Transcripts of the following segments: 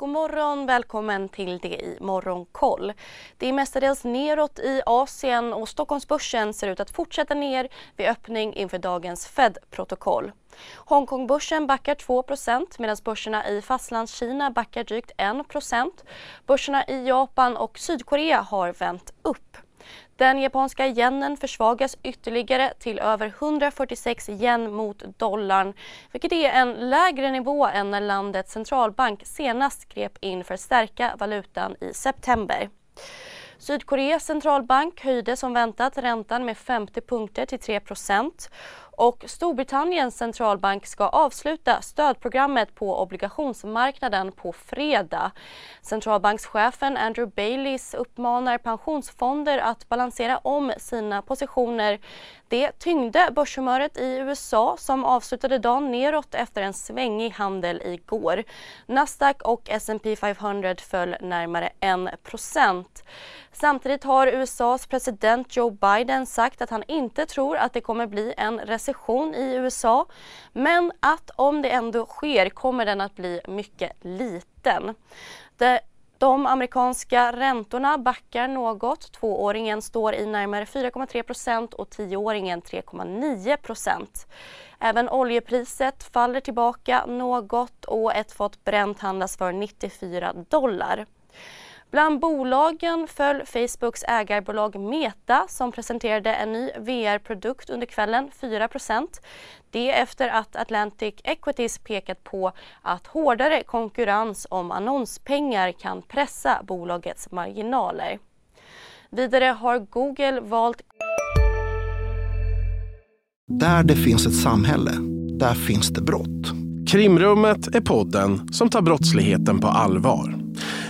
God morgon, välkommen till det i Morgonkoll. Det är mestadels neråt i Asien och Stockholmsbörsen ser ut att fortsätta ner vid öppning inför dagens Fed-protokoll. Hongkongbörsen backar 2% medan börserna i Fastlandskina backar drygt 1% Börserna i Japan och Sydkorea har vänt upp. Den japanska yenen försvagas ytterligare till över 146 yen mot dollarn vilket är en lägre nivå än när landets centralbank senast grep in för att stärka valutan i september. Sydkoreas centralbank höjde som väntat räntan med 50 punkter till 3 och Storbritanniens centralbank ska avsluta stödprogrammet på obligationsmarknaden på fredag. Centralbankschefen Andrew Baileys uppmanar pensionsfonder att balansera om sina positioner. Det tyngde börshumöret i USA som avslutade dagen neråt efter en svängig handel igår. Nasdaq och S&P 500 föll närmare 1 Samtidigt har USAs president Joe Biden sagt att han inte tror att det kommer bli en recession i USA men att om det ändå sker kommer den att bli mycket liten. Det de amerikanska räntorna backar något. Tvååringen står i närmare 4,3 procent och tioåringen 3,9 procent. Även oljepriset faller tillbaka något och ett fat bränt handlas för 94 dollar. Bland bolagen föll Facebooks ägarbolag Meta som presenterade en ny VR-produkt under kvällen 4% Det efter att Atlantic Equities pekat på att hårdare konkurrens om annonspengar kan pressa bolagets marginaler. Vidare har Google valt... Där det finns ett samhälle, där finns det brott. Krimrummet är podden som tar brottsligheten på allvar.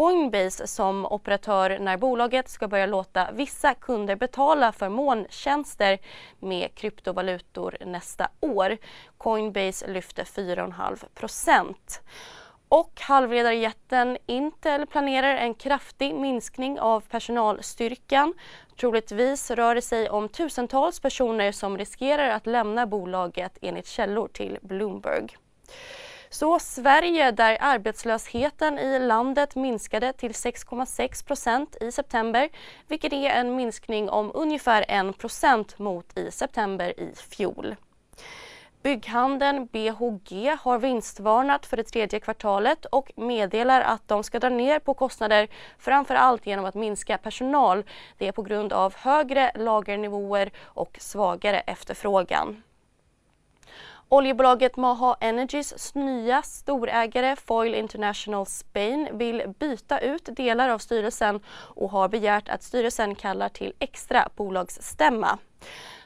Coinbase som operatör när bolaget ska börja låta vissa kunder betala för molntjänster med kryptovalutor nästa år. Coinbase lyfter 4,5% och halvledarjätten Intel planerar en kraftig minskning av personalstyrkan. Troligtvis rör det sig om tusentals personer som riskerar att lämna bolaget enligt källor till Bloomberg. Så Sverige där arbetslösheten i landet minskade till 6,6% i september vilket är en minskning om ungefär 1 mot i september i fjol. Bygghandeln BHG har vinstvarnat för det tredje kvartalet och meddelar att de ska dra ner på kostnader framför allt genom att minska personal. Det är på grund av högre lagernivåer och svagare efterfrågan. Oljebolaget Maha Energys nya storägare Foil International Spain vill byta ut delar av styrelsen och har begärt att styrelsen kallar till extra bolagsstämma.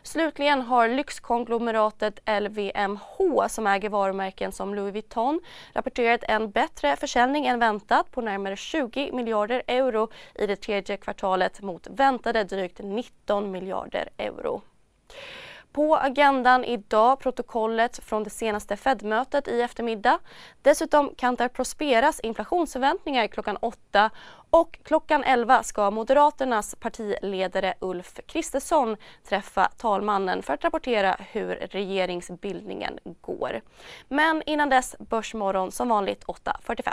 Slutligen har lyxkonglomeratet LVMH som äger varumärken som Louis Vuitton rapporterat en bättre försäljning än väntat på närmare 20 miljarder euro i det tredje kvartalet mot väntade drygt 19 miljarder euro. På agendan idag protokollet från det senaste Fed-mötet i eftermiddag. Dessutom kantar Prosperas inflationsförväntningar klockan 8 och klockan 11 ska Moderaternas partiledare Ulf Kristersson träffa talmannen för att rapportera hur regeringsbildningen går. Men innan dess Börsmorgon som vanligt 8.45.